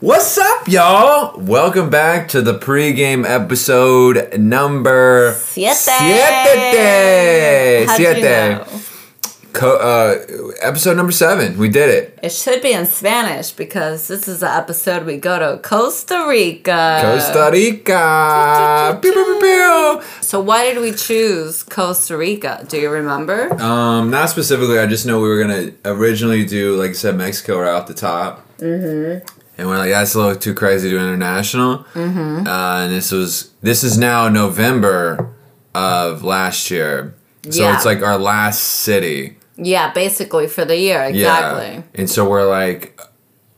What's up, y'all? Welcome back to the pregame episode number Siete. Siete. How'd you know? Co- uh, episode number seven. We did it. It should be in Spanish because this is the episode we go to Costa Rica. Costa Rica. Pew, pew, pew, pew. So why did we choose Costa Rica? Do you remember? Um, not specifically. I just know we were gonna originally do, like I said, Mexico right off the top. Mm-hmm. And we're like, that's a little too crazy to do international. Mm-hmm. Uh, and this was this is now November of last year, so Yeah. it's like our last city. yeah, basically for the year, exactly. Yeah. And so we're like,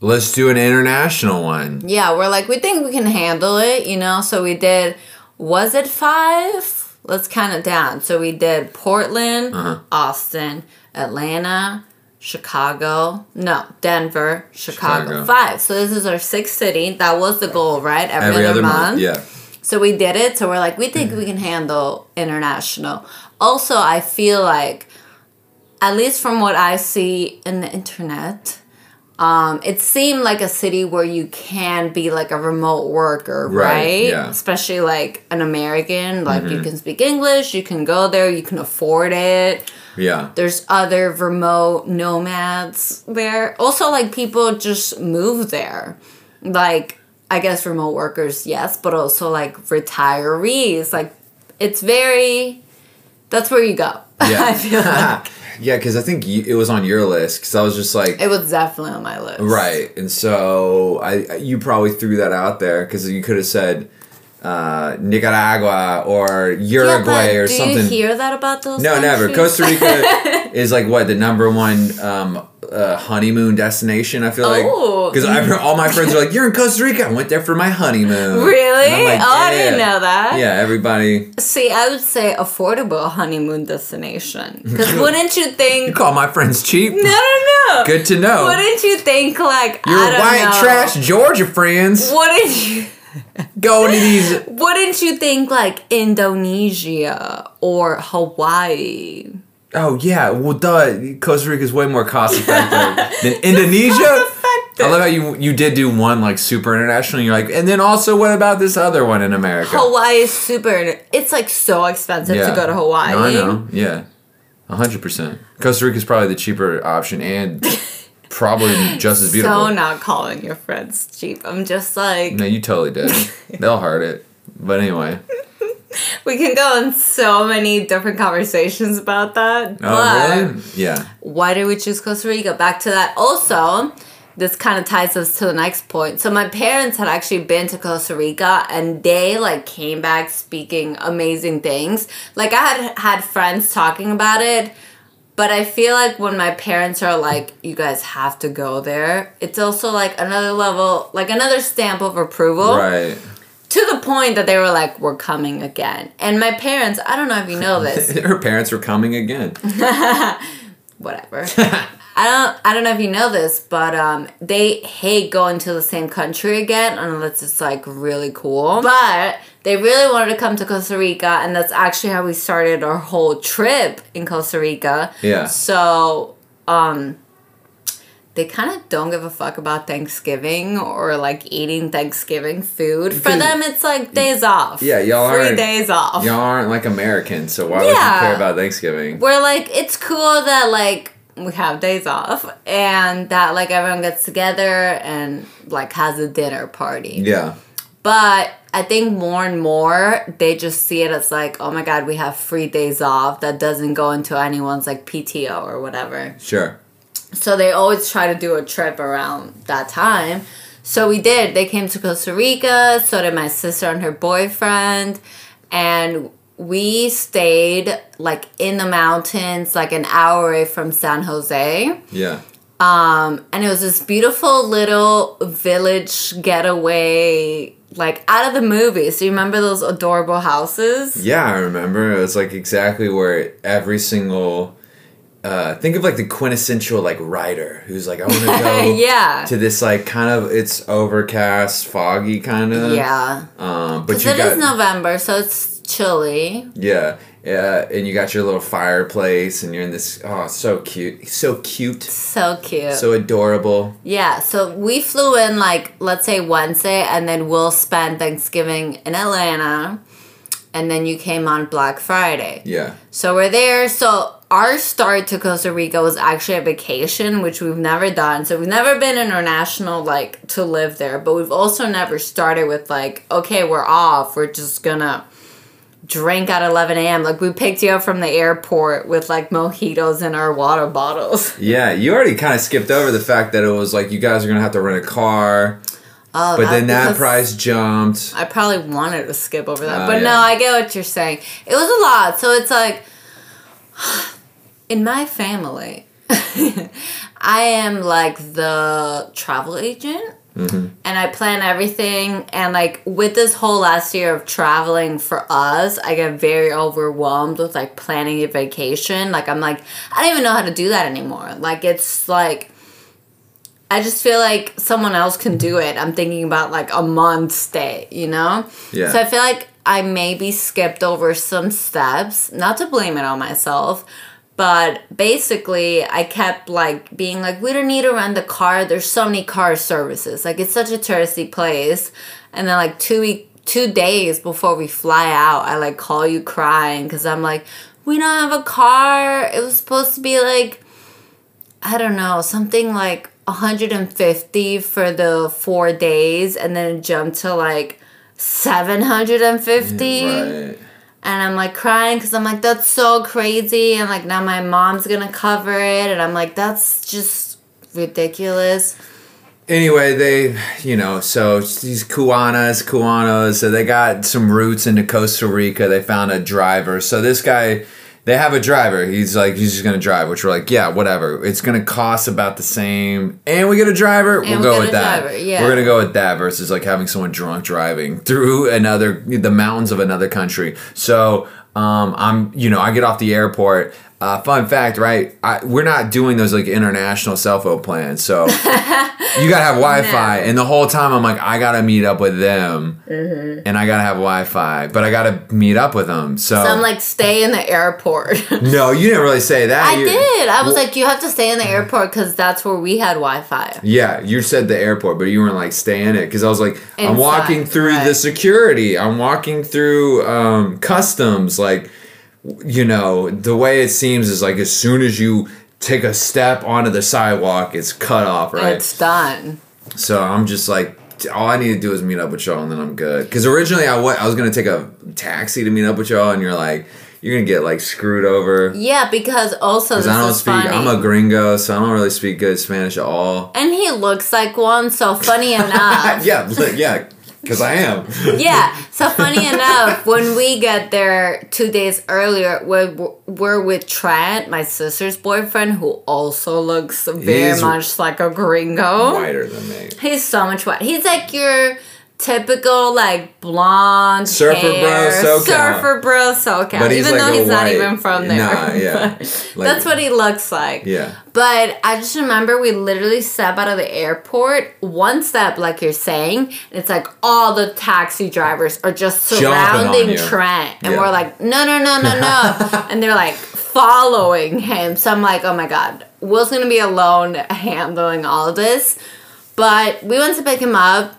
let's do an international one. Yeah, we're like, we think we can handle it, you know? So we did, was it five? Let's count it down. So we did Portland, Uh-huh. Austin, Atlanta, Chicago, no, Denver, Chicago. Chicago. Five. So this is our sixth city. That was the goal, right? Every, Every other, month. month. Yeah. So we did it. So we're like, we think we can handle international. Also, I feel like, at least from what I see in the internet, um, it seemed like a city where you can be like a remote worker, Right, right? yeah. Mm-hmm. Especially like an American. Like you can speak English, you can go there, you can afford it. Yeah. There's other remote nomads there. Also, like people just move there. Like, I guess remote workers, yes, but also like retirees. Like, it's very. That's where you go. Yeah. I feel like yeah, because I think you, it was on your list. Because I was just like, it was definitely on my list. Right, and so I you probably threw that out there because you could have said uh, Nicaragua or Uruguay yeah, or but something. Do you hear that about those? no, never. Costa Rica is like what the number one um, uh, honeymoon destination. I feel like Oh. because I've all my friends are like, "You're in Costa Rica." I went there for my honeymoon. Really? And I'm oh, I didn't know that. Yeah, everybody. See, I would say affordable honeymoon destination. Because wouldn't you think? You call my friends cheap. No, no, no. Good to know. Wouldn't you think like Your I don't white know, trash Georgia friends Wouldn't you? going to these Wouldn't you think like Indonesia or Hawaii? Oh yeah, well duh. Costa Rica is way more cost effective than Indonesia. I love how you you did do one like super international. And you're like, and then also what about this other one in America? Hawaii is super. It's like so expensive to go to Hawaii. No, I know. Yeah, hundred percent. Costa Rica is probably the cheaper option and probably just as beautiful. So not calling your friends cheap. I'm just like no, you totally did. They'll heart it. But anyway, we can go in so many different conversations about that. oh really? Yeah. why did we choose Costa Rica? Back to that. Also, this kind of ties us to the next point. So my parents had actually been to Costa Rica and they like came back speaking amazing things. Like I had had friends talking about it, but I feel like when my parents are like you guys have to go there, it's also like another level, like another stamp of approval Right. to the point that they were like we're coming again. And my parents, I don't know if you know this, Her parents were coming again. whatever. I don't I don't know if you know this, but um they hate going to the same country again unless it's like really cool. But they really wanted to come to Costa Rica and that's actually how we started our whole trip in Costa Rica. Yeah. So um they kind of don't give a fuck about Thanksgiving or like eating Thanksgiving food. For them, it's like days off. Yeah, y'all Three aren't- days off. Y'all aren't like Americans, so why would you care about Thanksgiving? We're like, it's cool that like we have days off and that like everyone gets together and like has a dinner party. Yeah. But I think more and more they just see it as like, oh my god, we have free days off that doesn't go into anyone's like PTO or whatever. Sure. So they always try to do a trip around that time. So we did. They came to Costa Rica, so did my sister and her boyfriend, and we stayed like in the mountains, like an hour away from San Jose. Yeah. Um, and it was this beautiful little village getaway, like out of the movies. Do you remember those adorable houses? Yeah, I remember. It was like exactly where every single uh think of like the quintessential like writer who's like I want to go yeah. to this like kind of it's overcast, foggy kind of. Yeah. Um but you it got is November, so it's chilly. Yeah. Yeah, and you got your little fireplace, and you're in this. Oh, so cute, so cute, So cute. so adorable. yeah, so we flew in like let's say Wednesday and then we'll spend Thanksgiving in Atlanta and then you came on Black Friday. Yeah, So we're there. So our start to Costa Rica was actually a vacation, which we've never done. So we've never been international like to live there, but we've also never started with like, okay, we're off. We're just gonna drink at 11 a.m. Like we picked you up from the airport with like mojitos in our water bottles. yeah. You already kind of skipped over the fact that it was like you guys are gonna have to rent a car, Oh, but then that price jumped. I probably wanted to skip over that, Oh, but no. I get what you're saying. It was a lot, so it's like in my family, I am like the travel agent. Mm-hmm. And I plan everything, and like with this whole last year of traveling for us, I get very overwhelmed with like planning a vacation. Like, I'm like, I don't even know how to do that anymore. Like, it's like, I just feel like someone else can do it. I'm thinking about like a month stay, you know? Yeah. So I feel like I maybe skipped over some steps, not to blame it on myself, but basically I kept like being like, we don't need to rent a car. There's so many car services. Like it's such a touristy place. And then like two week, two days before we fly out, I like call you crying because I'm like, we don't have a car. It was supposed to be like I don't know, something like 150 for the four days, and then it jumped to like 750. Right. And I'm like crying because I'm like, that's so crazy. And like, now my mom's gonna cover it. And I'm like, that's just ridiculous. Anyway, they, you know, so these Kuanas, Kuanos, so they got some roots into Costa Rica. They found a driver. So this guy, they have a driver. He's like, he's just gonna drive, which we're like, yeah, whatever. It's gonna cost about the same, and we get a driver. we'll we go with that. driver, yeah. We're gonna go with that versus like having someone drunk driving through another the mountains of another country. So um, I'm, you know, I get off the airport. Uh, fun fact, right? I, we're not doing those like international cell phone plans, so you gotta have Wi-Fi. And the whole time I'm like, I gotta meet up with them, Mm-hmm. and I gotta have Wi-Fi, but I gotta meet up with them. So, So I'm like, stay in the airport. no, you didn't really say that. I You- did. I was Well- like, you have to stay in the airport because that's where we had Wi Fi. Yeah, you said the airport, but you weren't like stay in it because I was like, I'm walking through the security. I'm walking through um, customs. Like, you know, the way it seems is like as soon as you take a step onto the sidewalk, it's cut off, right? It's done. So I'm just like, all I need to do is meet up with y'all, and then I'm good. Because originally I was gonna take a taxi to meet up with y'all, and you're like, you're gonna get like screwed over. Yeah, because also I don't speak. funny. I'm a gringo, so I don't really speak good Spanish at all. and he looks like one, so funny enough. yeah, yeah, because I am. yeah. So funny enough, when we get there two days earlier, we're, we're with Trent, my sister's boyfriend, who also looks very He's much like a gringo. Whiter than me. He's so much white. He's like your typical like blonde Surfer bro, SoCal. surfer bro SoCal. But he's even like though he's not even from there. Nah, yeah. Like- that's what he looks like. Yeah. But I just remember we literally step out of the airport, one step, like you're saying, and it's like all the taxi drivers are just surrounding. Trent. And Yeah. we're like, no, no, no, no, no. and they're like following him. So I'm like, oh my God, Will's gonna be alone handling all of this. But we went to pick him up.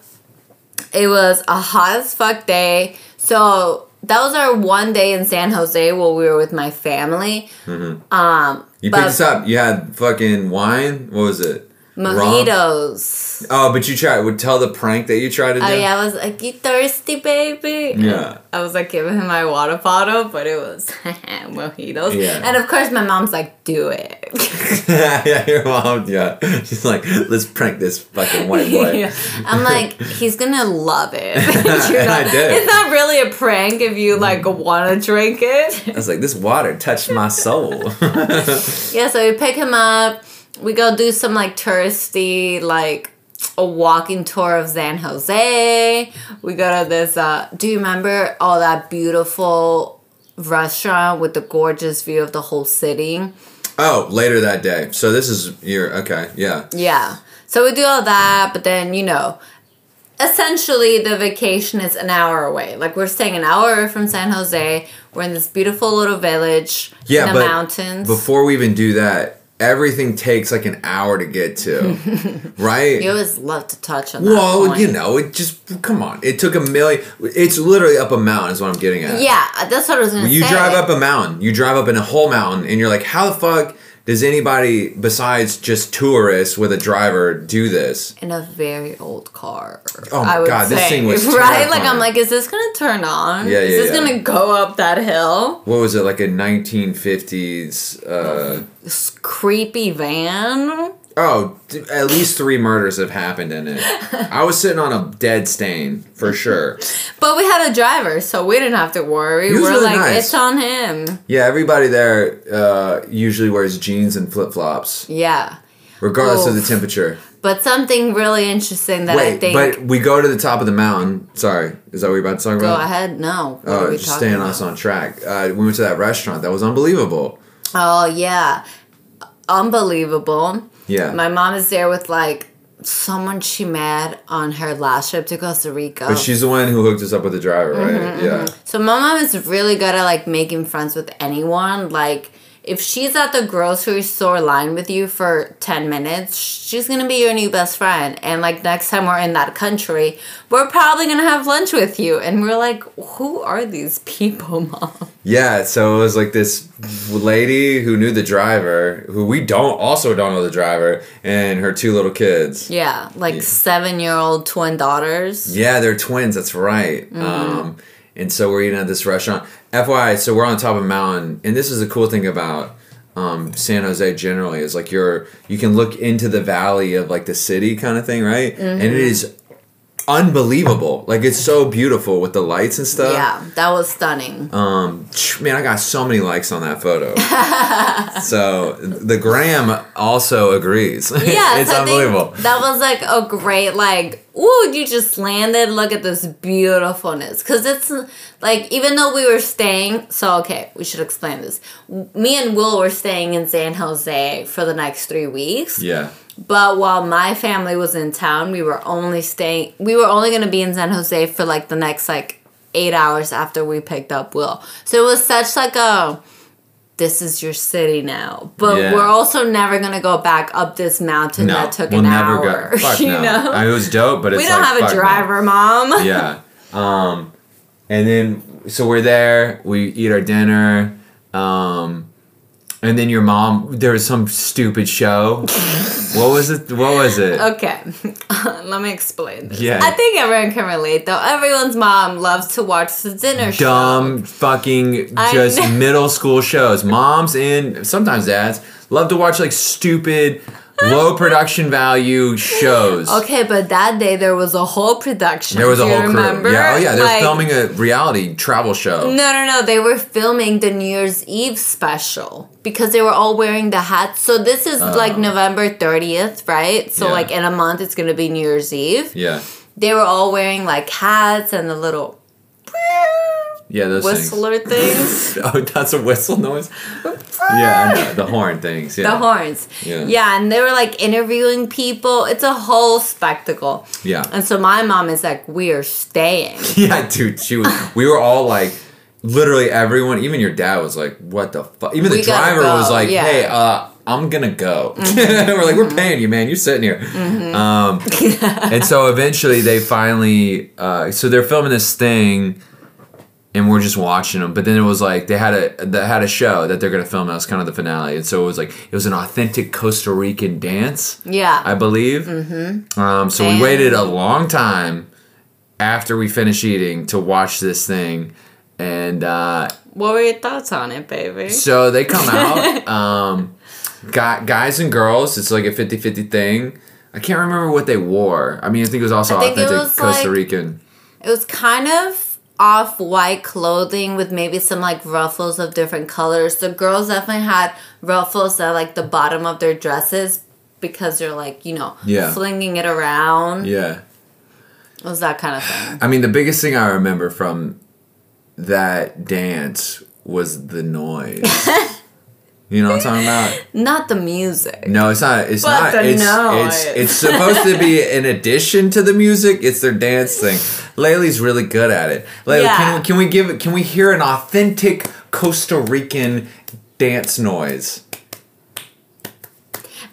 It was a hot as fuck day. So that was our one day in San Jose while we were with my family. Mm-hmm. Um, You picked us up. You had fucking wine. What was it? Mojitos. Oh, but you tried. Would tell the prank that you tried to oh, do. Oh yeah, I was like, "You thirsty, baby?" And Yeah. I was like giving him my water bottle, but it was mojitos. Yeah. And of course, my mom's like, "Do it." yeah, your mom. Yeah, she's like, let's prank this fucking white boy. Yeah. I'm like, he's gonna love it. And I did. It's not really a prank if you like want to drink it. I was like, this water touched my soul. Yeah, so we pick him up. We go do some like touristy, like a walking tour of San Jose. We go to this. uh Do you remember all that beautiful restaurant with the gorgeous view of the whole city? oh, later that day. So this is your okay. Yeah. Yeah. So we do all that, but then you know, essentially the vacation is an hour away. Like we're staying an hour from San Jose. We're in this beautiful little village Yeah, in the mountains. Before we even do that, everything takes like an hour to get to, right? you always love to touch on that. Well, point. you know, it just come on. It took a million. It's literally up a mountain. Is what I'm getting at. Yeah, that's what I was gonna You say. drive up a mountain. You drive up in a whole mountain, and you're like, how the fuck does anybody besides just tourists with a driver do this? in a very old car. Oh my God, this thing was right. Like. I'm like, is this gonna turn on? Yeah, yeah. is this yeah. gonna go up that hill? What was it like a 1950s? Uh, creepy van. oh, d- at least three murders have happened in it. I was sitting on a dead stain for sure. But we had a driver, so we didn't have to worry. We're really like, nice. it's on him. Yeah, everybody there uh, usually wears jeans and flip flops, Yeah. regardless of the temperature. But something really interesting that I think. but we go to the top of the mountain. Sorry, is that what you're about to talk about? go ahead. No. What Oh, just staying about? us on track. Uh, we went to that restaurant. That was unbelievable. Oh yeah, unbelievable. Yeah. My mom is there with like someone she met on her last trip to Costa Rica. but she's the one who hooked us up with the driver, right? Mm-hmm, yeah. So my mom is really good at like making friends with anyone. Like if she's at the grocery store line with you for 10 minutes, she's to be your new best friend. And like next time we're in that country, we're probably to have lunch with you. And we're like, who are these people, mom? Yeah, so it was like this lady who knew the driver, who we don't also don't know the driver, and her two little kids. Yeah, like 7-year-old twin daughters. Yeah, they're twins. That's right. Mm-hmm. Um, and so we're eating at this restaurant. FYI, so we're on top of a mountain, and this is the cool thing about um, San Jose generally is like you're you can look into the valley of like the city kind of thing, right? And it Mm-hmm. is unbelievable. Like it's so beautiful with the lights and stuff. Yeah, that was stunning. Um, man, I got so many likes on that photo. so the gram also agrees. Yeah, it's so unbelievable. That was like a great like, ooh, you just landed. Look at this beautifulness. Cause it's like even though we were staying, so okay, we should explain this. Me and Will were staying in San Jose for the next three weeks. Yeah. But while my family was in town, we were only staying. We were only gonna be in San Jose for like the next like eight hours after we picked up Will. So it was such like a. This is your city now, but Yeah. we're also never gonna go back up this mountain No, that took we'll an never hour. go. Fuck you no. know, I mean, it was dope, but it's we don't like, have a fuck no. driver, mom. yeah. Um, and then so we're there. We eat our dinner. Um, and then your mom. There was some stupid show. what was it? What was it? Okay, let me explain this. Yeah. I think everyone can relate though. Everyone's mom loves to watch the dinner show. Dumb fucking I just know. middle school shows. Moms and sometimes dads love to watch like stupid, low production value shows. Okay, but that day there was a whole production. There was a whole crew. Yeah, oh yeah, they're Like- filming a reality travel show. No, no, no. They were filming the New Year's Eve special because they were all wearing the hats. So this is oh. like November 30th, right? So. Yeah. like in a month it's going to be New Year's Eve. Yeah, They were all wearing like hats and the little yeah, those whistler things. things. Oh, that's a whistle noise. yeah, the horn things. Yeah, The horns. Yeah. yeah, and they were like interviewing people. It's a whole spectacle. Yeah. And so my mom is like, we are staying. Yeah, dude, she was. We were all like, literally everyone, even your dad was like, "What the fuck?" Even the We driver was like, yeah. "Hey, uh, I'm gonna go." Mm-hmm. we're like, "We're paying you, man. You're sitting here." Um, and so eventually, they finally, uh, so they're filming this thing. And we're just watching them, but then it was like they had a they had a show that they're gonna film. That was kind of the finale, and so it was like it was an authentic Costa Rican dance. Yeah. I believe. Mm-hmm. Um, so we waited a long time after we finished eating to watch this thing, and uh, what were your thoughts on it, baby? so they come out, um, guy, guys and girls. It's like a 50-50 thing. I can't remember what they wore. I mean, I think it was also I think it authentic was, Costa like- Rican. It was kind of off white clothing with maybe some like ruffles of different colors. The girls definitely had ruffles at like the bottom of their dresses because they're like, you know, Yeah. flinging it around. Yeah. It was that kind of thing. I mean, the biggest thing I remember from that dance was the noise. You know what I'm talking about? Not the music. No, it's not. It's But not. It's, it's it's supposed to be in addition to the music. It's their dance thing. Leili's really good at it. Leili, Yeah. can, can we give? Can we hear an authentic Costa Rican dance noise?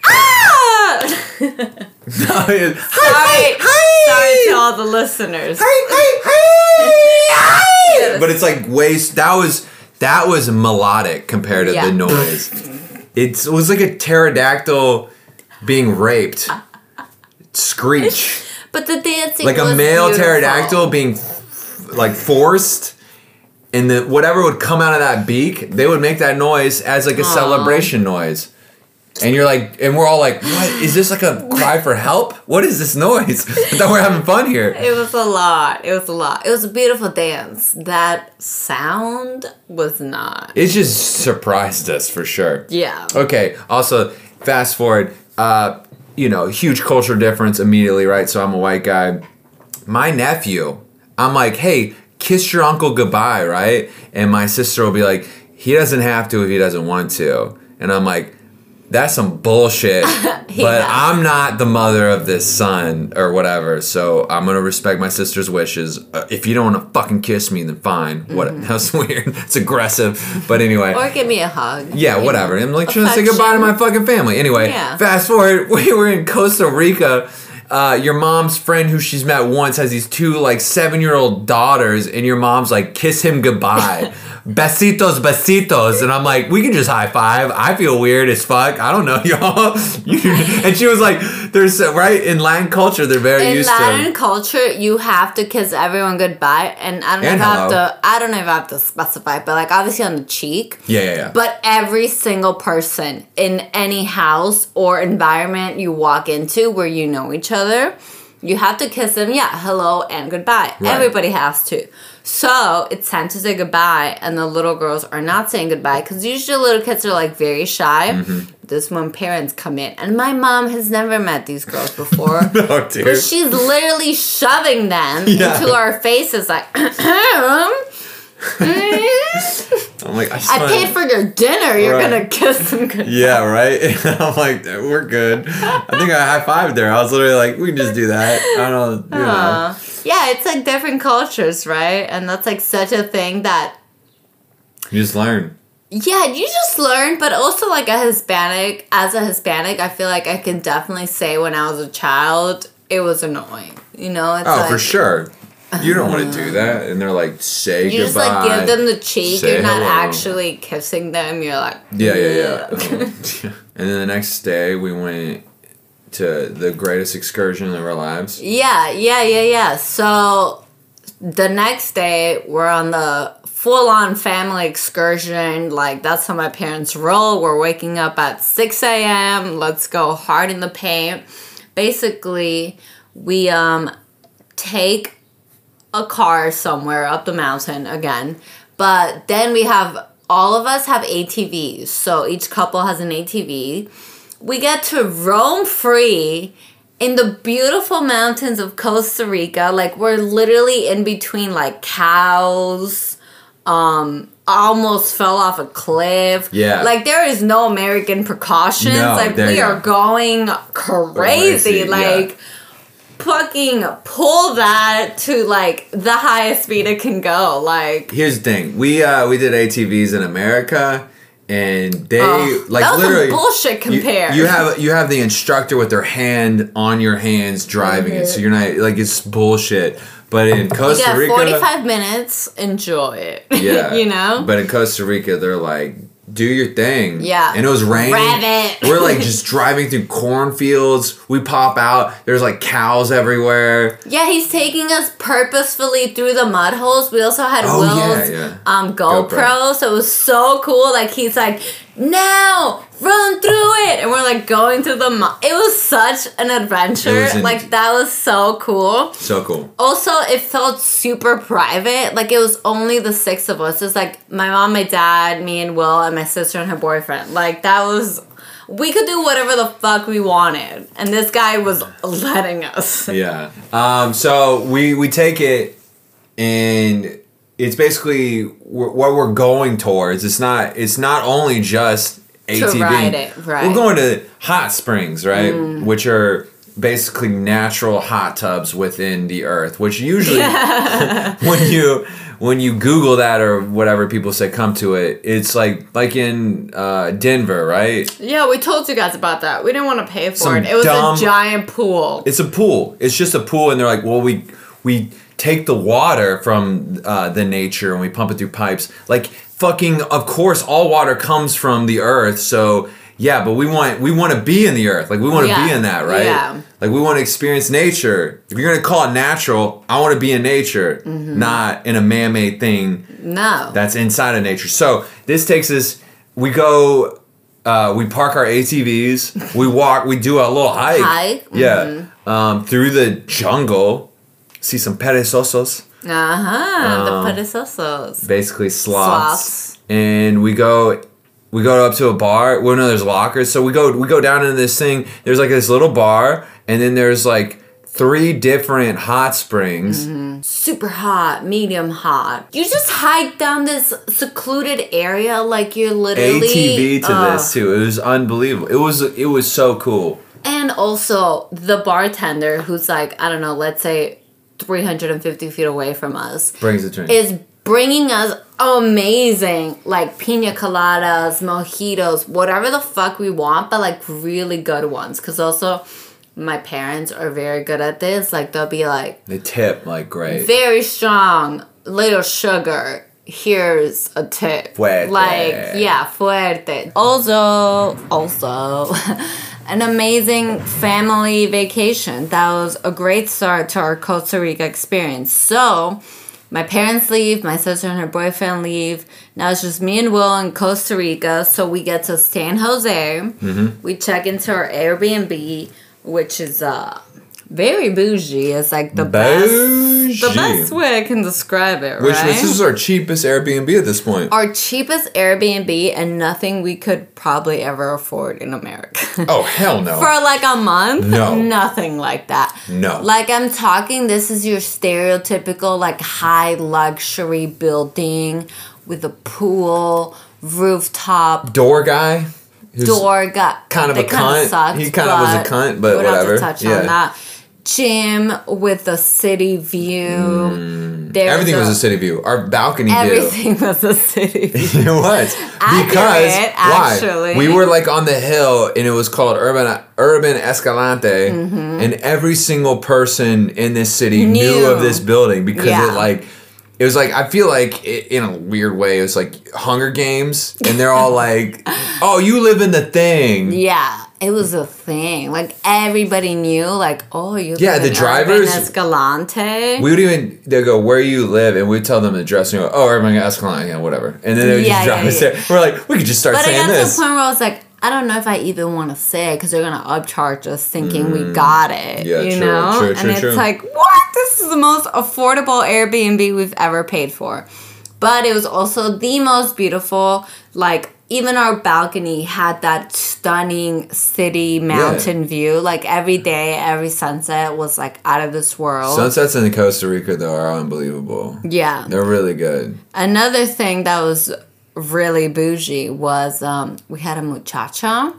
Ah! No, it- Sorry, sorry to all the listeners. Yes. but it's like waste. That was that was melodic compared to Yeah. the noise. It was like a pterodactyl being raped. Screech. But the dancing like a male beautiful. pterodactyl being f- like forced and the whatever would come out of that beak they would make that noise as like a celebration noise and you're like and we're all like what is this like a cry for help what is this noise i thought we're having fun here It was a lot. It was a lot. It was a beautiful dance. That sound was not. it just surprised us for sure Yeah. Okay. Also, fast forward. Uh, you know, huge culture difference immediately, right? So I'm a white guy. My nephew, I'm like, hey, kiss your uncle goodbye, right? And my sister will be like, he doesn't have to if he doesn't want to. And I'm like, that's some bullshit. but I'm not the mother of this son or whatever. So I'm gonna respect my sister's wishes. Uh, if you don't want to fucking kiss me, then fine. What? That's weird. It's aggressive. But anyway. Or give me a hug. Yeah, whatever. know. I'm like trying to say goodbye to my fucking family. Anyway, Yeah. fast forward, we were in Costa Rica. Uh, your mom's friend, who she's met once, has these two like seven year old daughters, and your mom's like, kiss him goodbye. Besitos, besitos. And I'm like, we can just high five. I feel weird as fuck. I don't know, y'all. And she was like, there's, right? In Latin culture, they're very In used Latin to. culture, you have to kiss everyone goodbye, and I don't know And if I have to. I don't know if I have to specify, but like obviously on the cheek. Yeah, yeah, yeah. But every single person in any house or environment you walk into where you know each other, you have to kiss them. Yeah, hello and goodbye. Right. Everybody has to. So it's time to say goodbye, and the little girls are not saying goodbye because usually little kids are like very shy. Mm-hmm. This when parents come in, and my mom has never met these girls before. oh, dude. But she's literally shoving them Yeah. into our faces, like, I'm like, I, I paid for your dinner. You're Right. gonna kiss them goodbye. Yeah, right. I'm like, we're good. I think I high fived there. I was literally like, we can just do that. I don't, know. Uh, yeah, it's like different cultures, right? And that's like such a thing that You just learn. yeah, you just learn, but also like a Hispanic, as a Hispanic, I feel like I can definitely say when I was a child, it was annoying. You know, it's Oh, like, for sure. You don't want to do that, and they're like, say You just like give them the cheek. You're not hello. actually kissing them. You're like, Yeah, yeah, yeah. "Ugh." and then the next day, we went to the greatest excursion of our lives. Yeah, yeah, yeah, yeah. So the next day, we're on the full on family excursion. Like, that's how my parents roll. We're waking up at 6 a.m. Let's go hard in the paint. Basically, we um take a car somewhere up the mountain again. But then we have all of us have ATVs. So each couple has an ATV. We get to roam free in the beautiful mountains of Costa Rica. Like we're literally in between like cows. Um almost fell off a cliff. Yeah. Like there is no American precautions. No, like we are going crazy. Crazy, yeah. Fucking pull that to like the highest speed it can go. Like Here's the thing: we uh, we did ATVs in America, and they Oh, like that was literally bullshit you- You, have you have the instructor with their hand on your hands driving it, so you're not like it's bullshit. But in you Costa Rica, 45 minutes, enjoy it. yeah, you know? But in Costa Rica, they're like, do your thing. Yeah. and it was raining. Rev it. We're like just driving through cornfields. We pop out. There's like cows everywhere. yeah, he's taking us purposefully through the mud holes. We also had Oh, Will's yeah, yeah. um GoPro, GoPro. so it was so cool. Like he's like, now run through it, and we're like going through the mud. It was such an adventure. In- like that was so cool. So cool. Also, it felt super private. Like it was only the six of us. It's like my mom, my dad, me, and Will, and my sister and her boyfriend. Like that was. We could do whatever the fuck we wanted, and this guy was letting us. Yeah. Um, so we we take it, and it's basically what we're going towards. It's not. It's not only just ATV. it, right. Mm. We're going to hot springs, right? Which are basically natural hot tubs within the earth. Which usually, when you when you Google that or whatever people say, come to it. It's like like in uh, Denver, right? Yeah, we told you guys about that. We didn't want to pay for Some it. It was dumb- a giant pool. It's a pool. It's just a pool, and they're like, well, we we take the water from uh, the nature and we pump it through pipes. Like fucking, of course, all water comes from the earth. So yeah, but we want we want to be in the earth. Like we want to Yeah. be in that, right? Yeah. Like we want to experience nature. If you're gonna call it natural, I want to be in nature, Mm-hmm. not in a man-made thing no. that's inside of nature. So this takes us. We go. Uh, we park our ATVs. We walk. We do a little hike. Hike, Yeah. Um, through the jungle. See some perezosos. uh-huh. Um, the perezosos. Basically sloths. Sloths. And we go. We go up to a bar. Well, no, there's lockers. So we go. We go down into this thing. There's like this little bar, and then there's like three different hot springs. Mm-hmm. Super hot, medium hot. You just hike down this secluded area like you're literally ATV to uh, this too. It was unbelievable. It was. It was so cool. And also the bartender who's like, I don't know, let's say 350 feet away from us Brings the drink. is bringing us amazing like pina coladas, mojitos, whatever the fuck we want, but like really good ones. Because also my parents are very good at this. Like they'll be like, The tip, like great. very strong, little sugar. Here's a tip. Fuerte. Like, yeah, fuerte. Also, also, an amazing family vacation. That was a great start to our Costa Rica experience. So, my parents leave, my sister and her boyfriend leave. Now it's just me and Will in Costa Rica. So, we get to San Jose. Mm-hmm. We check into our Airbnb, which is uh, very bougie. It's like the best the best way I can describe it, right. Which right? this is our cheapest Airbnb at this point. our cheapest Airbnb and nothing we could probably ever afford in America. Oh hell no! For like a month? No. Nothing like that. No. Like I'm talking, this is your stereotypical like high luxury building with a pool, rooftop, Door guy. door got kind of a cunt. sucked, He kind of was a cunt, but we don't have whatever. to touch yeah. on that. Gym with a city view. Mm. Everything was a city view. Our balcony did. Everything was a city view. it was because why? actually. We were like on the hill, and it was called Urban Urban Escalante, and every single person in this city knew, Mm-hmm. Knew. of this building because Yeah. it like. It was like I feel like i in a weird way it was like Hunger Games, and they're all like, "Oh, you live in the thing." Yeah, it was a thing. Like everybody knew. Like, oh, you. Yeah, live the in drivers- Escalante. We would even they go where you live, and we'd tell them the address, and go, "Oh, Urban Escalante, yeah, whatever," and then they would Yeah, just drive yeah, us yeah. there. We're like, we could just start but I saying got to this. the point where I was like, I don't know if I even want to say it because they're gonna upcharge us, thinking we got it. Mm. Yeah, you true, know, true, and true, it's true. like, what? This is the most affordable Airbnb we've ever paid for. But it was also the most beautiful. Like even our balcony had that stunning city mountain view. Like every day, every sunset was like out of this world. Sunsets in Costa Rica though are unbelievable. yeah. They're really good. Another thing that was really bougie was um, we had a muchacha.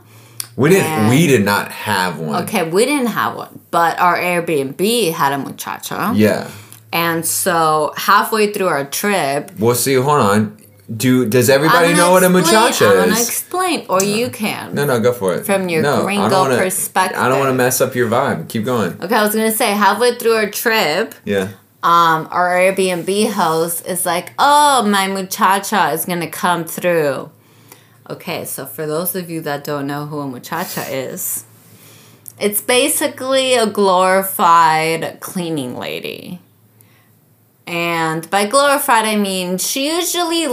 We didn't. And- we did not have one. Okay, we didn't have one, but our Airbnb had a muchacha. Yeah. And so halfway through our trip, Well, see, hold on. Do does everybody know gonna what a explain- muchacha I'm gonna is? explain, or you can. no, no, go for it. From your no, gringo don't wanna, perspective. I don't want to mess up your vibe. Keep going. Okay, I was gonna say halfway through our trip, Yeah. um, our Airbnb host is like, "Oh, my muchacha is gonna come through." Okay, so for those of you that don't know who a muchacha is, it's basically a glorified cleaning lady. And by glorified, I mean she usually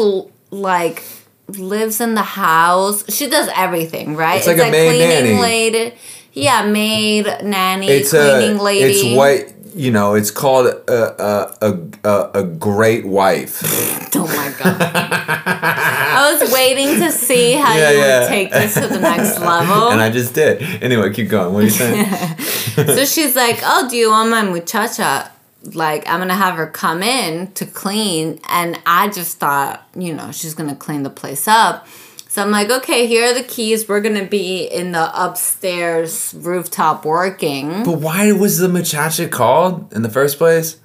like lives in the house. She does everything, right? It's like a maid nanny. lady. Yeah, maid, nanny, It's cleaning a. lady. It's white. You know, it's called a a a, a, a great wife. Oh my god. I was waiting to see how Yeah, you yeah. would take this to the next level. and I just did. Anyway, keep going. What are you saying? so she's like, "Oh, do you want my muchacha? Like, I'm gonna have her come in to clean." And I just thought, you know, she's gonna clean the place up. So I'm like, okay, here are the keys. We're gonna be in the upstairs rooftop working. But why was the muchacha called in the first place?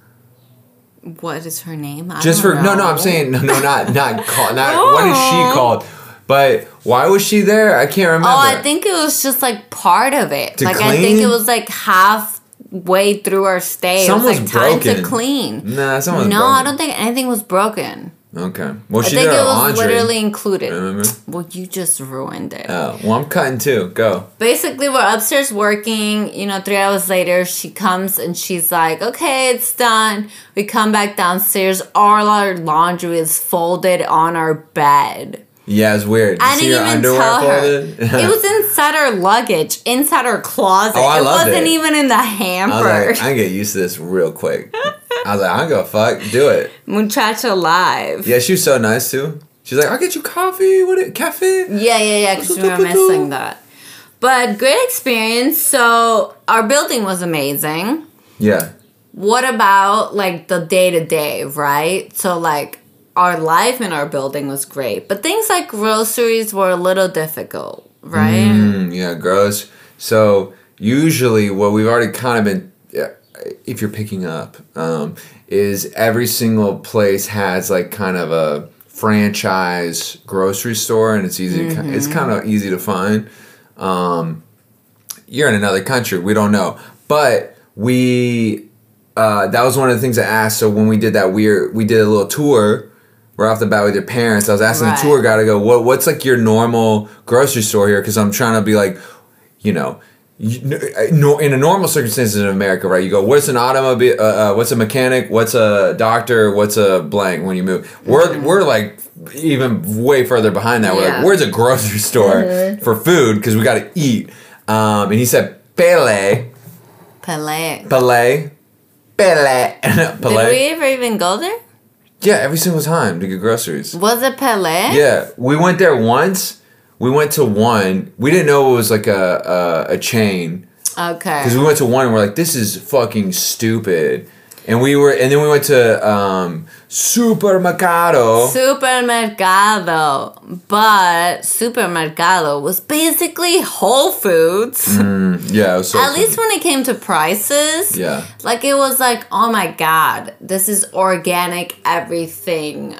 What is her name? I Just for no, no. I'm saying no, no, not not called. Not what is she Oh. called? But why was she there? I can't remember. Oh, I think it was just like part of it. To like I think it was like halfway through our stay. Some it was was like time to clean. Nah, someone's no, broken. I don't think anything was broken. Okay. Well, I she think it was laundry. literally included. Remember? Well, you just ruined it. Oh, well, I'm cutting too. Go. Basically, we're upstairs working. You know, three hours later, she comes and she's like, "Okay, it's done." We come back downstairs. All our laundry is folded on our bed. Yeah, it's weird. You I didn't even tell her. it was inside her luggage, inside her closet. Oh, I it loved wasn't it. even in the I hamper. was like, I can get used to this real quick. I was like, I don't give a fuck. Do it. Muchacha live. Yeah, she was so nice too. She's like, I'll get you coffee. What it cafe? Yeah, yeah, yeah, because we were missing that. But great experience. So our building was amazing. Yeah. What about like the day to day, right? So like our life in our building was great, but things like groceries were a little difficult, right? Mm, yeah, gross. So usually, what we've already kind of been, if you're picking up, um, is every single place has like kind of a franchise grocery store, and it's easy. To, it's kind of easy to find. Um, you're in another country. We don't know, but we. Uh, that was one of the things I asked. So when we did that weird, we did a little tour right off the bat with your parents. I was asking Right. the tour guide to go, what what's like your normal grocery store here? Because I'm trying to be like, you know, in a normal circumstances in America, right? You go, what's an automobile? Uh, uh, what's a mechanic? What's a doctor? What's a blank? When you move, we're we're like even way further behind that. We're Yeah. like, where's a grocery store for food? Because we got to eat. Um, and he said, Pele, Pele. Pele, Pele, Did we ever even go there? Yeah, every single time to get groceries. Was it Pele? Yeah, we went there once. We went to one. We didn't know it was like a a, a chain Okay. because we went to one and we're like, this is fucking stupid. And we were, and then we went to um, Supermercado. Supermercado, but Supermercado was basically Whole Foods. yeah, it was so At least when it came to prices, Yeah. like it was like, oh my god, this is organic everything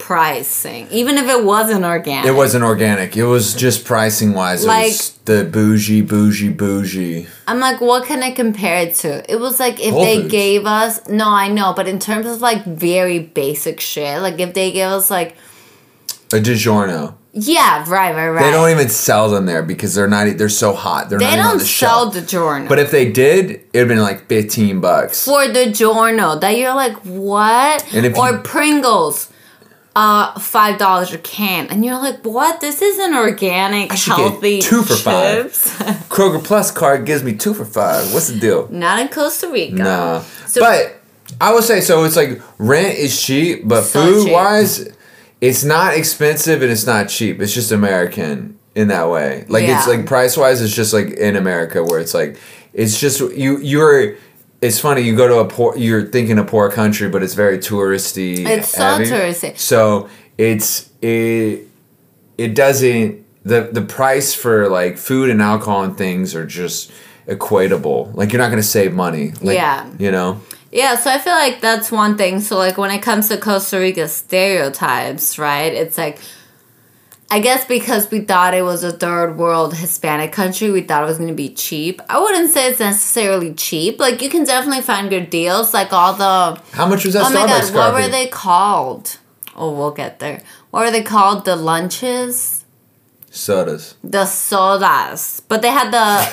pricing, even if it wasn't organic. It wasn't organic. It was just pricing wise. Like- it was the bougie, bougie, bougie. I'm like, what can I compare it to? It was like if Whole they Foods. gave us, no, I know, but in terms of like very basic shit, like if they gave us like, A DiGiorno. yeah, right, right, right. They don't even sell them there because they're not. They're so hot. They're They not even on don't the sell shelf. the Giorno. But if they did, it'd been like fifteen bucks. for the Giorno that you're like, what? And if or you- Pringles, uh, five dollars a can, and you're like, what? This isn't organic, I should get healthy two for five. Kroger Plus card gives me two for five. What's the deal? Not in Costa Rica. Nah. So- but I would say so. It's like rent is cheap, but So food cheap. wise, it's not expensive and it's not cheap. It's just American in that way. Like it's like price wise, it's just like in America where it's like it's just you you're. It's funny you go to a poor. You're thinking a poor country, but it's very touristy. It's so heavy. touristy. So it's it. It doesn't the the price for like food and alcohol and things are just equatable. Like you're not gonna save money. Like, Yeah. You know. Yeah, so I feel like that's one thing. So like when it comes to Costa Rica stereotypes, right? It's like I guess because we thought it was a third world Hispanic country, we thought it was going to be cheap. I wouldn't say it's necessarily cheap. Like you can definitely find good deals, like all the How much was that Oh my Starbucks god, what were they called? Oh, we'll get there. What were they called? The lunches? Sodas. The sodas. But they had the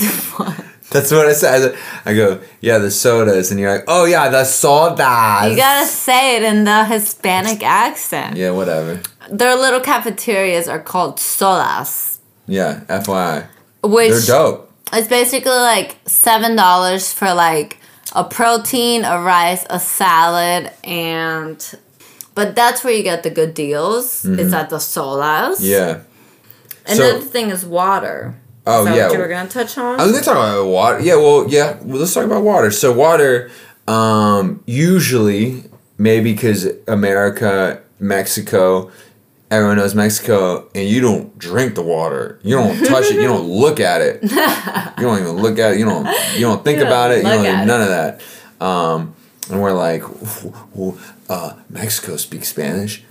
what? That's what I said. I go, yeah, the sodas, and you're like, oh yeah, the sodas. You gotta say it in the Hispanic accent. Yeah, whatever. Their little cafeterias are called sodas, Yeah, FYI, which they're dope. it's basically like seven dollars for like a protein, a rice, a salad, and but that's where you get the good deals. It's at the sodas. Mm-hmm. Yeah. Another So- thing is water. Oh yeah. what you were gonna touch on? I was gonna talk about water. Yeah, well, yeah. Well, let's talk about water. So water, um, usually maybe because America, Mexico, everyone knows Mexico, and you don't drink the water. You don't touch it. You don't look at it. You don't even look at it. You don't. You don't think You don't about it. You don't. None of that. Um, and we're like, "Well, uh, Mexico speaks Spanish.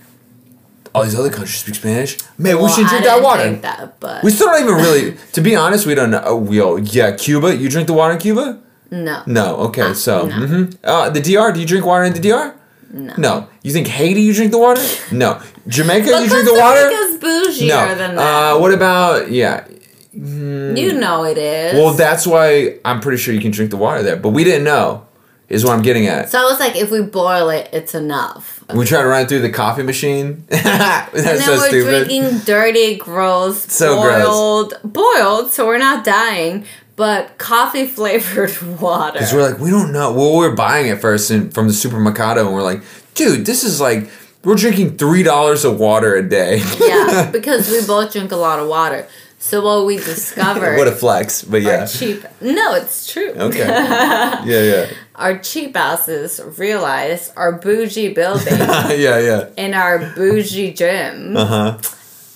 All these other countries speak Spanish. Man, we should drink that water. that, but We still don't even really. To be honest, we don't know. Oh, we all, yeah, Cuba. You drink the water in Cuba? no. No. Okay. so, no. hmm uh, the DR. Do you drink water in the DR? No. No. You think Haiti? You drink the water? No. Jamaica? You drink the water? Rica's bougier No. than that. Uh, what about yeah? you know it is. Well, that's why I'm pretty sure you can drink the water there, but we didn't know. Is what I'm getting at. so I was like, if we boil it, it's enough. We try to run it through the coffee machine. that's And then so we're stupid. drinking dirty, gross, So gross. boiled, boiled, so we're not dying, but coffee flavored water. Because we're like, we don't know. Well, we're buying it first from the supermercado, and we're like, dude, this is like, we're drinking three dollars of water a day. yeah, because we both drink a lot of water. So what we discovered, what a flex, but our yeah. cheap. No, it's true. Okay. yeah, yeah, Our cheap asses realized our bougie building yeah, yeah. in our bougie gym Uh huh.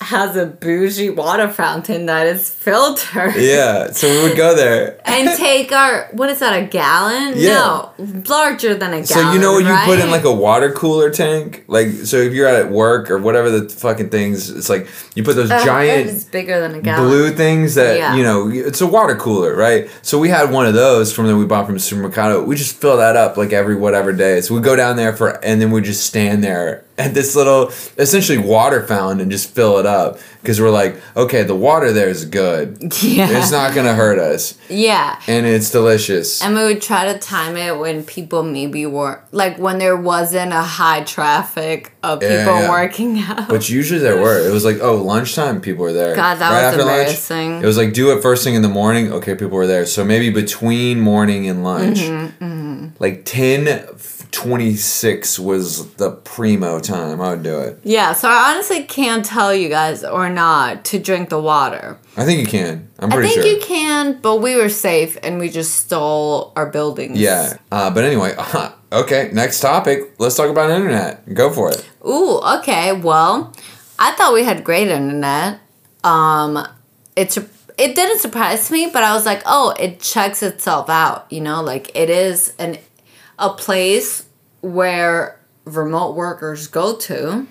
Has a bougie water fountain that is filtered. Yeah. So we would go there. and take our what is that a gallon? Yeah. No, larger than a gallon. So you know what you put in like a water cooler tank, like so if you're at work or whatever the fucking things, it's like you put those Uh, It's giant bigger than a gallon. blue things that Yeah. you know it's a water cooler, right? So we had one of those from that we bought from Supermercado. We just fill that up like every whatever day. So we go down there for and then we just stand there at this little essentially water fountain and just fill it up because we're like, okay, the water there is good. Yeah. It's not gonna hurt us, Yeah. and it's delicious. And we would try to time it when people maybe were like when there wasn't a high traffic of people Yeah, yeah. working out. But usually there were. It was like, oh, lunchtime, people were there. God, that was embarrassing. it was like, do it first thing in the morning. Okay, people were there. So maybe between morning and lunch, Mm-hmm, like 10 26 was the primo time. I would do it. yeah, so I honestly can't tell you guys or not to drink the water. I think you can. I'm I think sure. you can, but we were safe and we just stole our buildings. yeah. Uh, but anyway, okay, next topic. Let's talk about internet. Go for it. Ooh, okay. Well, I thought we had great internet. Um, it it didn't surprise me, but I was like, oh, it checks itself out. You know, like it is an a place where remote workers go to.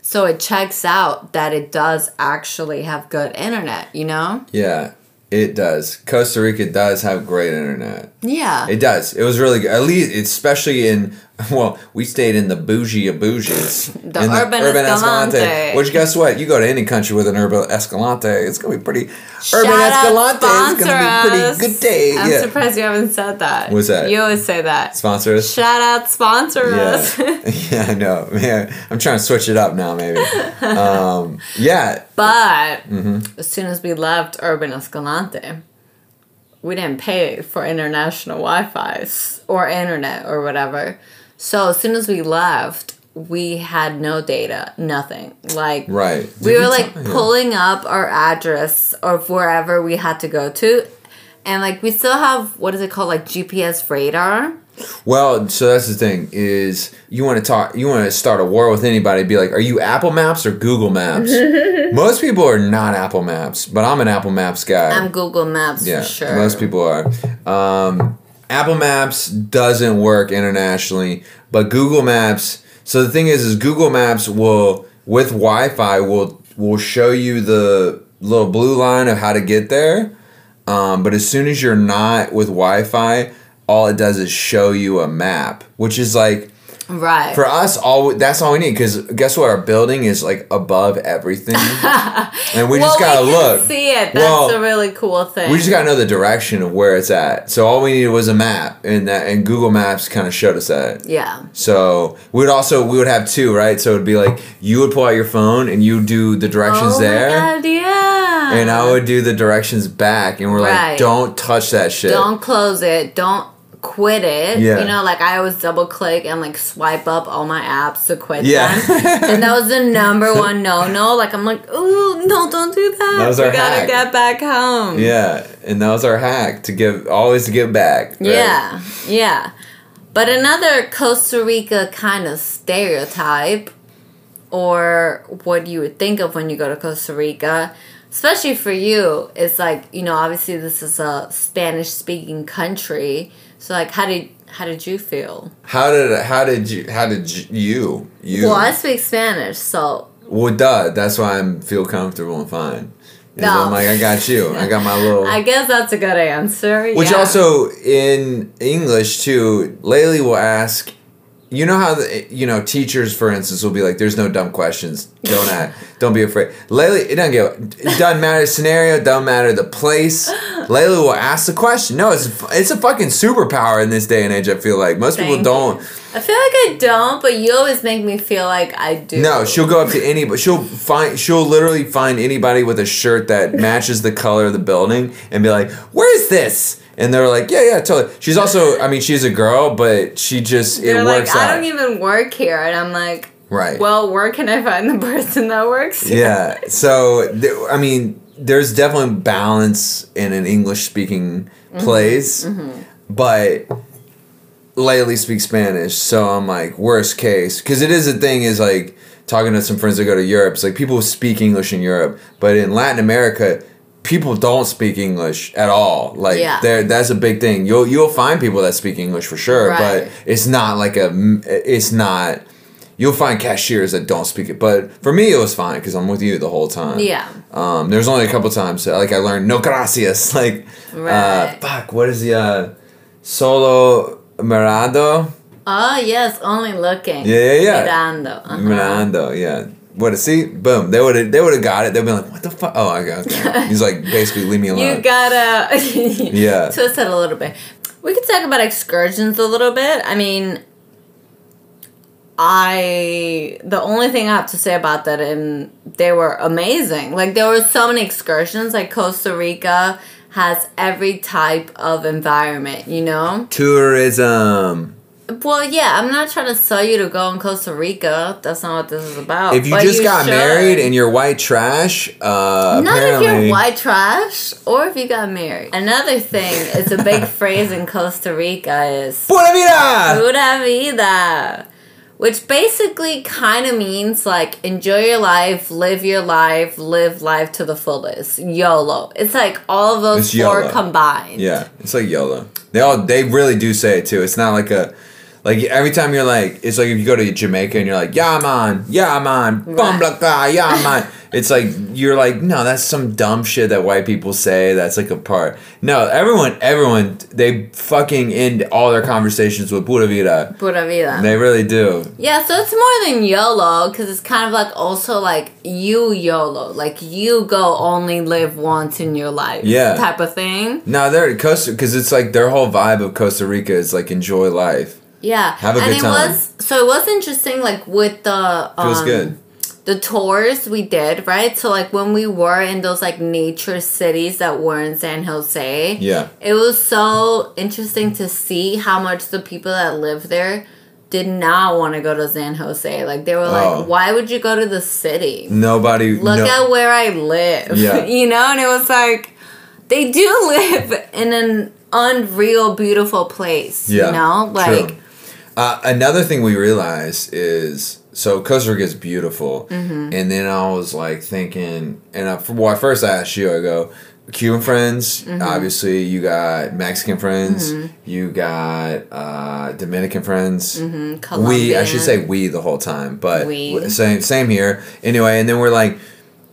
So it checks out that it does actually have good internet. You know? Yeah, it does. Costa Rica does have great internet. Yeah. It does. It was really good. At least, especially in well, we stayed in the bougie of bougies. The In Urban Escalante. Which guess what? You go to any country with an urban escalante, it's gonna be pretty. Shout urban escalante is gonna be pretty good day. I'm yeah. surprised you haven't said that. What's that? You always say that. Sponsor us. Shout out, sponsor us. Yeah, yeah, I know. Yeah, I'm trying to switch it up now. Maybe. Um, yeah, But Mm-hmm. as soon as we left Urban Escalante, we didn't pay for international Wi Fi's or internet or whatever. So as soon as we left, we had no data, nothing. Like right. we Did were like pulling up our address or wherever we had to go to. And like we still have what is it called? Like GPS radar. Well, so that's the thing is you want to talk, you want to start a war with anybody. Be like, are you Apple Maps or Google Maps? Most people are not Apple Maps, but I'm an Apple Maps guy. I'm Google Maps yeah, for sure. most people are. Um, Apple Maps doesn't work internationally, but Google Maps. So the thing is, is Google Maps will with Wi-Fi will will show you the little blue line of how to get there. Um, but as soon as you're not with Wi-Fi, all it does is show you a map, which is like Right. for us all that's all we need because guess what our building is like above everything and we just gotta we look see it. That's Well, a really cool thing. we just gotta know the direction of where it's at so all we needed was a map and that and google maps kind of showed us that yeah. so we would also we would have two right so it'd be like you would pull out your phone and you do the directions oh there My God, yeah. and i would do the directions back and we're Right. like don't touch that shit Don't close it. Don't quit it. Yeah. You know, like I always double click and like swipe up all my apps to quit Yeah. them. and that was the number one no no. Like I'm like, ooh, no, don't do that. That was we gotta hack. get back home. yeah and that was our hack to give always to give back right? Yeah, yeah. But another Costa Rica kind of stereotype or what you would think of when you go to Costa Rica. Especially for you, it's like you know, obviously this is a Spanish-speaking country. So like, how did how did you feel? How did how did you how did you you? Well, I speak Spanish, so Well, duh. That's why I feel comfortable and fine. No. I'm like, I got you. I got my little. I guess that's a good answer. Which yeah. also in English too, Leili will ask. You know how the, you know teachers, for instance, will be like, "There's no dumb questions. Don't act. Don't be afraid." Leili, it doesn't give. It doesn't matter the scenario. Doesn't matter the place. Leili will ask the question. No, it's it's a fucking superpower in this day and age. I feel like most people don't. you. I feel like I don't, but you always make me feel like I do. No, she'll go up to any, but she'll find, she'll literally find anybody with a shirt that matches the color of the building and be like, "Where is this?" And they're like, "Yeah, yeah, totally." She's also, I mean, she's a girl, but she just They're it like, works I out, don't even work here, and I'm like, right? well, where can I find the person that works? here? yeah. So, th- I mean, there's definitely balance in an English speaking Mm-hmm. place, but Leili speaks Spanish, so I'm like, worst case, because it is a thing. Is like talking to some friends that go to Europe. It's like people speak English in Europe, but in Latin America, people don't speak English at all. Like, Yeah. there, that's a big thing. You'll you'll find people that speak English for sure, Right. but it's not like a. It's not. You'll find cashiers that don't speak it, but for me it was fine because I'm with you the whole time. Yeah. Um, there's only a couple times that, like I learned no gracias. Like, uh, Right. fuck, what is the uh, solo mirado? Oh yes, only looking. Yeah, yeah, yeah. Mirando. uh-huh. Mirando, yeah. What? See, boom. They would have. They would have got it. They'd be like, "What the fuck?" Oh, okay. okay. He's like, basically, leave me alone. You gotta Yeah. twist it a little bit. We could talk about excursions a little bit. I mean, I the only thing I have to say about that, and they were amazing. Like there were so many excursions. Like Costa Rica has every type of environment. You know. Tourism. Well, yeah, I'm not trying to sell you to go in Costa Rica. That's not what this is about. If you but just got should. married and you're white trash, uh, Not if you're white trash or if you got married. Another thing is a big phrase in Costa Rica is Pura vida. pura vida, which basically kind of means like enjoy your life, live your life, live life to the fullest. YOLO. It's like all of those It's four YOLO. combined. Yeah, it's like YOLO. They all they really do say it too. It's not like a like every time you're like it's like if you go to Jamaica and you're like yeah man yeah man bum blah blah yeah man. It's like you're like no that's some dumb shit that white people say that's like a part. No, everyone everyone they fucking end all their conversations with pura vida. Pura vida. They really do. Yeah, so it's more than YOLO because it's kind of like also like you YOLO, like you go only live once in your life, Yeah. type of thing. No, they're Costa because it's like their whole vibe of Costa Rica is like enjoy life. Yeah, Have a and good it was so it was interesting, like with the Feels um, good. the tours we did, right? So like when we were in those like nature cities that were in San Jose, Yeah. it was so interesting to see how much the people that live there did not want to go to San Jose. Like they were Oh. like, "Why would you go to the city? Nobody. Look no, at where I live." Yeah. you know, and it was like they do live in an unreal, beautiful place. Yeah, you know, like. true. Uh, another thing we realized is so Costa Rica is beautiful, Mm-hmm. and then I was like thinking, and I, well, at first I asked you, I go, Cuban friends, Mm-hmm. obviously you got Mexican friends, you got uh, Dominican friends. Mm-hmm. We, I should say we the whole time, but We. same same here. Anyway, and then we're like,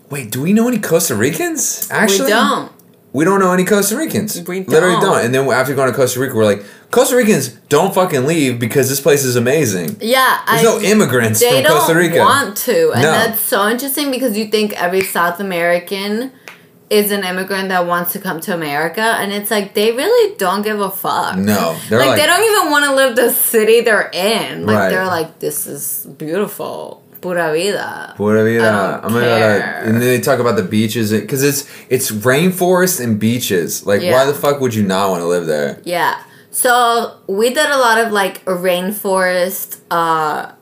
wait, do we know any Costa Ricans? Actually, we don't. we don't know any Costa Ricans. We Literally don't. don't. And then after going to Costa Rica, we're like, Costa Ricans don't fucking leave because this place is amazing. Yeah, There's no immigrants from Costa Rica. They don't want to, and No. that's so interesting because you think every South American is an immigrant that wants to come to America, and it's like they really don't give a fuck. No, they're like, like, they don't even want to live the city they're in. Like Right. they're like, this is beautiful, pura vida. Pura vida. I don't I'm gonna care. gotta, and then they talk about the beaches because it's it's rainforest and beaches. Like, why the fuck would you not want to live there? Yeah. So we did a lot of like rainforest uh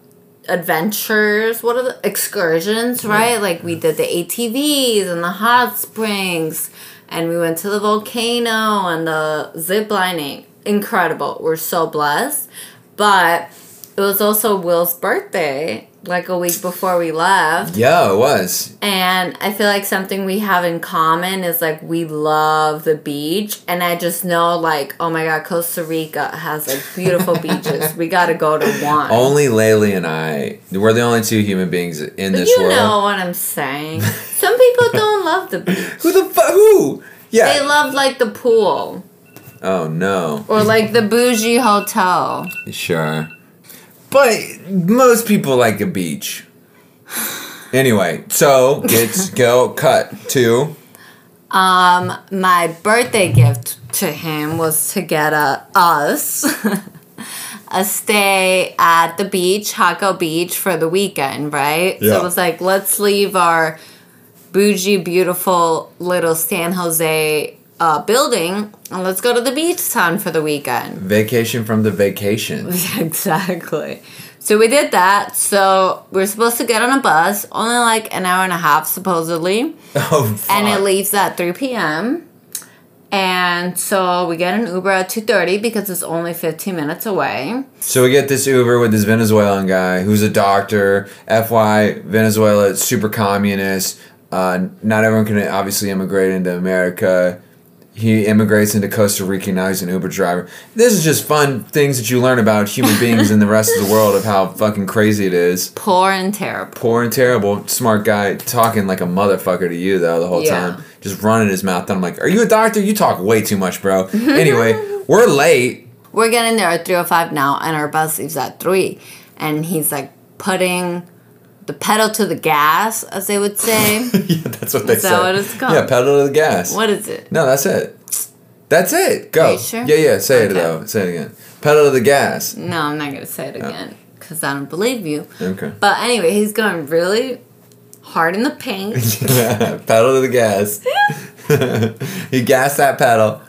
adventures. What are the excursions, right? Like we did the ATVs and the hot springs and we went to the volcano and the zip lining. Incredible. We're so blessed. But it was also Will's birthday, like a week before we left. Yeah, it was. And I feel like something we have in common is like we love the beach. And I just know, like, oh my God, Costa Rica has like beautiful beaches. We got to go to one. Only Leili and I, we're the only two human beings in this you world. You know what I'm saying. Some people don't love the beach. Who the fuck? Who? Yeah. They love like the pool oh no. or like the bougie hotel. Sure. But most people like a beach. Anyway, so let's go cut to Um, my birthday gift to him was to get a us a stay at the beach, Jacó Beach, for the weekend, right? So Yeah. it was like, let's leave our bougie, beautiful little San Jose uh, building and let's go to the beach town for the weekend. vacation from the vacation. exactly. So we did that. So we are supposed to get on a bus, only like an hour and a half, supposedly Oh, fuck. and it leaves at 3 p.m. And so we get an Uber at 2:30 because it's only 15 minutes away. So we get this Uber with this Venezuelan guy who's a doctor. FY Venezuela, super communist. Uh, not everyone can obviously immigrate into America. He immigrates into Costa Rica. Now he's an Uber driver. This is just fun things that you learn about human beings in the rest of the world of how fucking crazy it is. Poor and terrible. Poor and terrible, smart guy talking like a motherfucker to you though the whole Yeah. time, just running his mouth. And I'm like, "Are you a doctor? You talk way too much, bro." anyway, we're late. We're getting there at 3:05 now, and our bus leaves at three. And he's like putting the pedal to the gas, as they would say. yeah, that's what they Is say. that what it's called? Yeah, pedal to the gas. what is it? No, that's it. That's it. Go. Are you sure? Yeah, yeah. Say it though. Say it again. Pedal to the gas. No, I'm not gonna say it oh. again because I don't believe you. Okay. But anyway, he's going really hard in the paint. pedal to the gas. he gassed that pedal.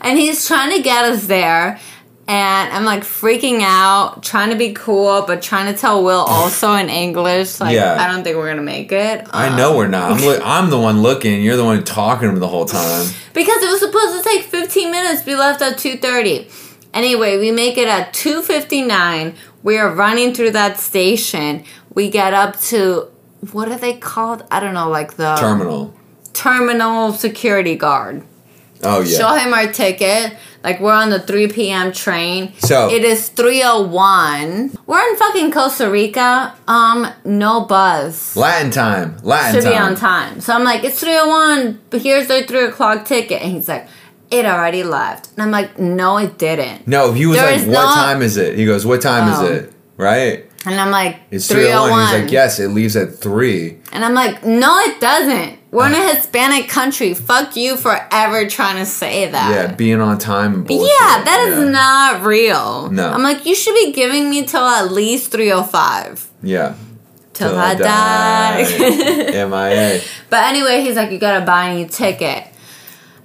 And he's trying to get us there. And I'm like freaking out, trying to be cool, but trying to tell Will also in English. Like, Yeah. I don't think we're gonna make it. I Um, know we're not. I'm, look, I'm the one looking. You're the one talking to him the whole time. because it was supposed to take 15 minutes. We left at 2:30. Anyway, we make it at 2:59. We are running through that station. We get up to what are they called? I don't know, like the Terminal. terminal security guard. Oh yeah. show him our ticket. Like we're on the 3 p.m. train. So- it is 301. We're in fucking Costa Rica. Um, no buzz. Latin time. Latin Should time. be on time. So I'm like, it's 301, but here's their 3 o'clock ticket. And he's like, it already left. And I'm like, no, it didn't. No, he was There like, "What no- time is it?" He goes, "What time Oh. is it?" Right? And I'm like, It's 301. 301. He's like, "Yes, it leaves at 3." And I'm like, no, it doesn't. We're in a Hispanic country. Fuck you for ever trying to say that. Yeah, being on time bullshit. Yeah, that is Yeah. not real. No. I'm like, you should be giving me till at least 305. Yeah. Till, Till I, I die. die. MIA. but anyway, he's like, you gotta buy a new ticket.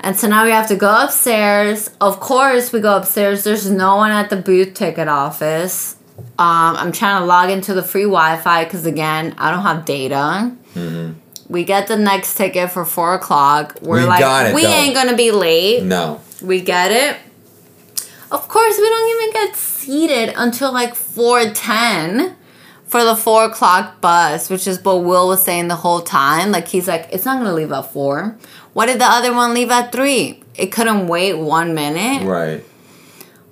And so now we have to go upstairs. Of course, we go upstairs. There's no one at the booth ticket office. Um, I'm trying to log into the free Wi Fi because, again, I don't have data. We get the next ticket for 4 o'clock. We're We like, it, we though. ain't gonna be late. No. We get it. Of course, we don't even get seated until like four ten for the four o'clock bus, which is what Will was saying the whole time. Like he's like, it's not gonna leave at four. Why did the other one leave at three? It couldn't wait one minute. Right.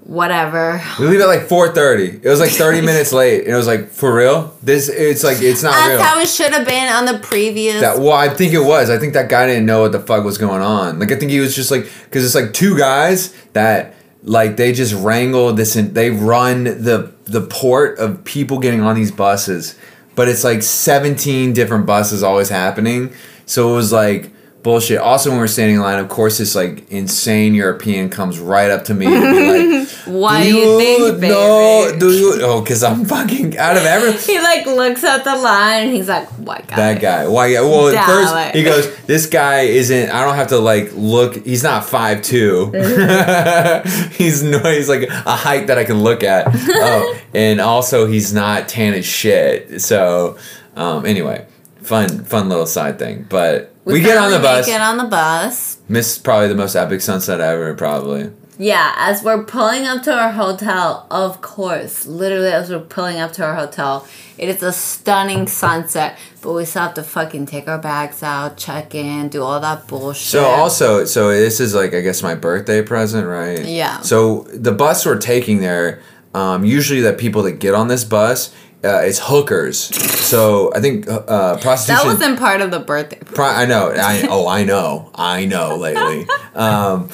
Whatever. We leave at like 4:30. It was like 30 minutes late. And it was like, "For real? This it's like it's not real." That's how it should have been on the previous. That well, I think it was. I think that guy didn't know what the fuck was going on. Like I think he was just like because it's like two guys that like they just wrangle this and they run the the port of people getting on these buses, but it's like seventeen different buses always happening. So it was like bullshit. Also, when we're standing in line, of course, this like insane European comes right up to me and be like, Why "Do do you think, baby? No, do you? Oh, because I'm fucking out of every. he like looks at the line and he's like, "White guy." That guy. Why? Yeah. Well, at first he goes, "This guy isn't. I don't have to like look. He's not five two. he's no. He's like a height that I can look at. Oh, and also he's not tan as shit. So, um, anyway, fun, fun little side thing. But we, get on the bus. Get on the bus. Miss probably the most epic sunset ever. Probably. Yeah, as we're pulling up to our hotel, of course, literally as we're pulling up to our hotel, it is a stunning sunset, but we still have to fucking take our bags out, check in, do all that bullshit. So also, so this is like I guess my birthday present, right? Yeah. So the bus we're taking there, um, usually the people that get on this bus, uh, it's hookers. So I think uh, prostitution. that wasn't part of the birthday. Pri- I know. I oh I know. I know. Lately, um,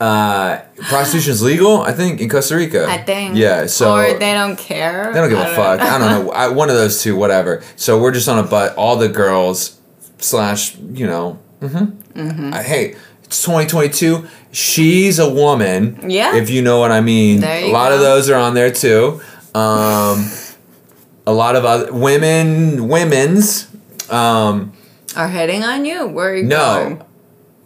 uh, prostitution is legal. I think in Costa Rica. I think. Yeah. So or they don't care. they don't give I a fuck. I don't know. I, one of those two. Whatever. So we're just on a butt. All the girls slash you know. Mm-hmm. Mm-hmm. Uh, hey. It's 2022. She's a woman. Yeah. If you know what I mean. There you a lot of those are on there too. Um, a lot of other women, women's. Um, Are hitting on you? Where are you no. going?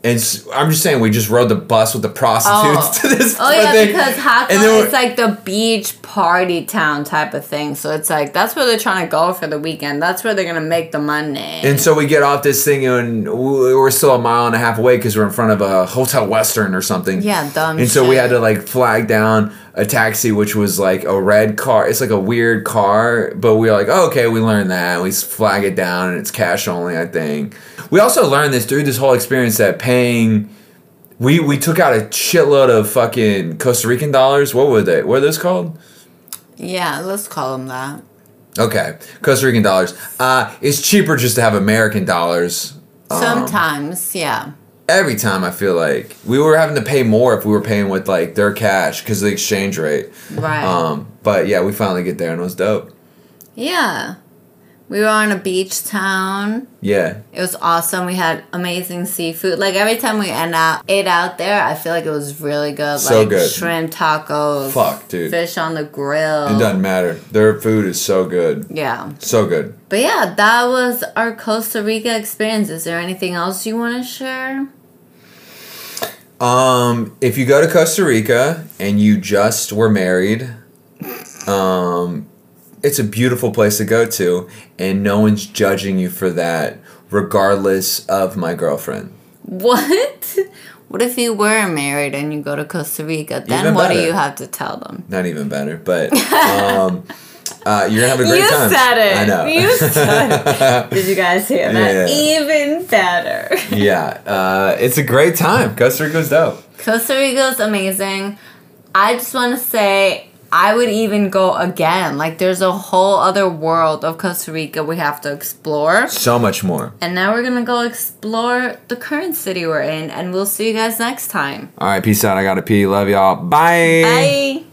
And s- I'm just saying, we just rode the bus with the prostitutes to this Oh yeah, thing. because Jacó And then we're- like the beach party town type of thing. So it's like that's where they're trying to go for the weekend. That's where they're gonna make the money. And so we get off this thing, and we're still a mile and a half away because we're in front of a Hotel Western or something. yeah, dumb. And so we had to like flag down a taxi, which was like a red car. It's like a weird car, but we are like, oh, okay, we learned that. We flag it down, and it's cash only, I think. We also learned this through this whole experience that paying. We, we took out a shitload of fucking Costa Rican dollars. What were they? What are those called? Yeah, let's call them that. Okay, Costa Rican dollars. Uh, it's cheaper just to have American dollars. Um, Sometimes, yeah. every time I feel like we were having to pay more if we were paying with like their cash because of the exchange rate. Right. Um, but yeah, we finally get there and it was dope. yeah. We were on a beach town. Yeah, It was awesome. We had amazing seafood. Like every time we end out ate out there, I feel like it was really good. So like good. shrimp tacos. Fuck, dude. Fish on the grill. it doesn't matter. Their food is so good, Yeah. so good. But yeah, that was our Costa Rica experience. Is there anything else you want to share? Um, if you go to Costa Rica and you just were married, um, it's a beautiful place to go to, and no one's judging you for that, regardless of my girlfriend. What? What if you were married and you go to Costa Rica? Then Even what do you have to tell them? Not even better, but um, uh, you're gonna have a great you time. said it. I know. You said it. Did you guys hear that? Yeah. Even better. yeah, uh, it's a great time. Costa Rica's dope. Costa Rica's amazing. I just want to say I would even go again. Like there's a whole other world of Costa Rica we have to explore. So much more. And now we're gonna go explore the current city we're in, and we'll see you guys next time. All right, peace out. I gotta pee. Love y'all. Bye. Bye.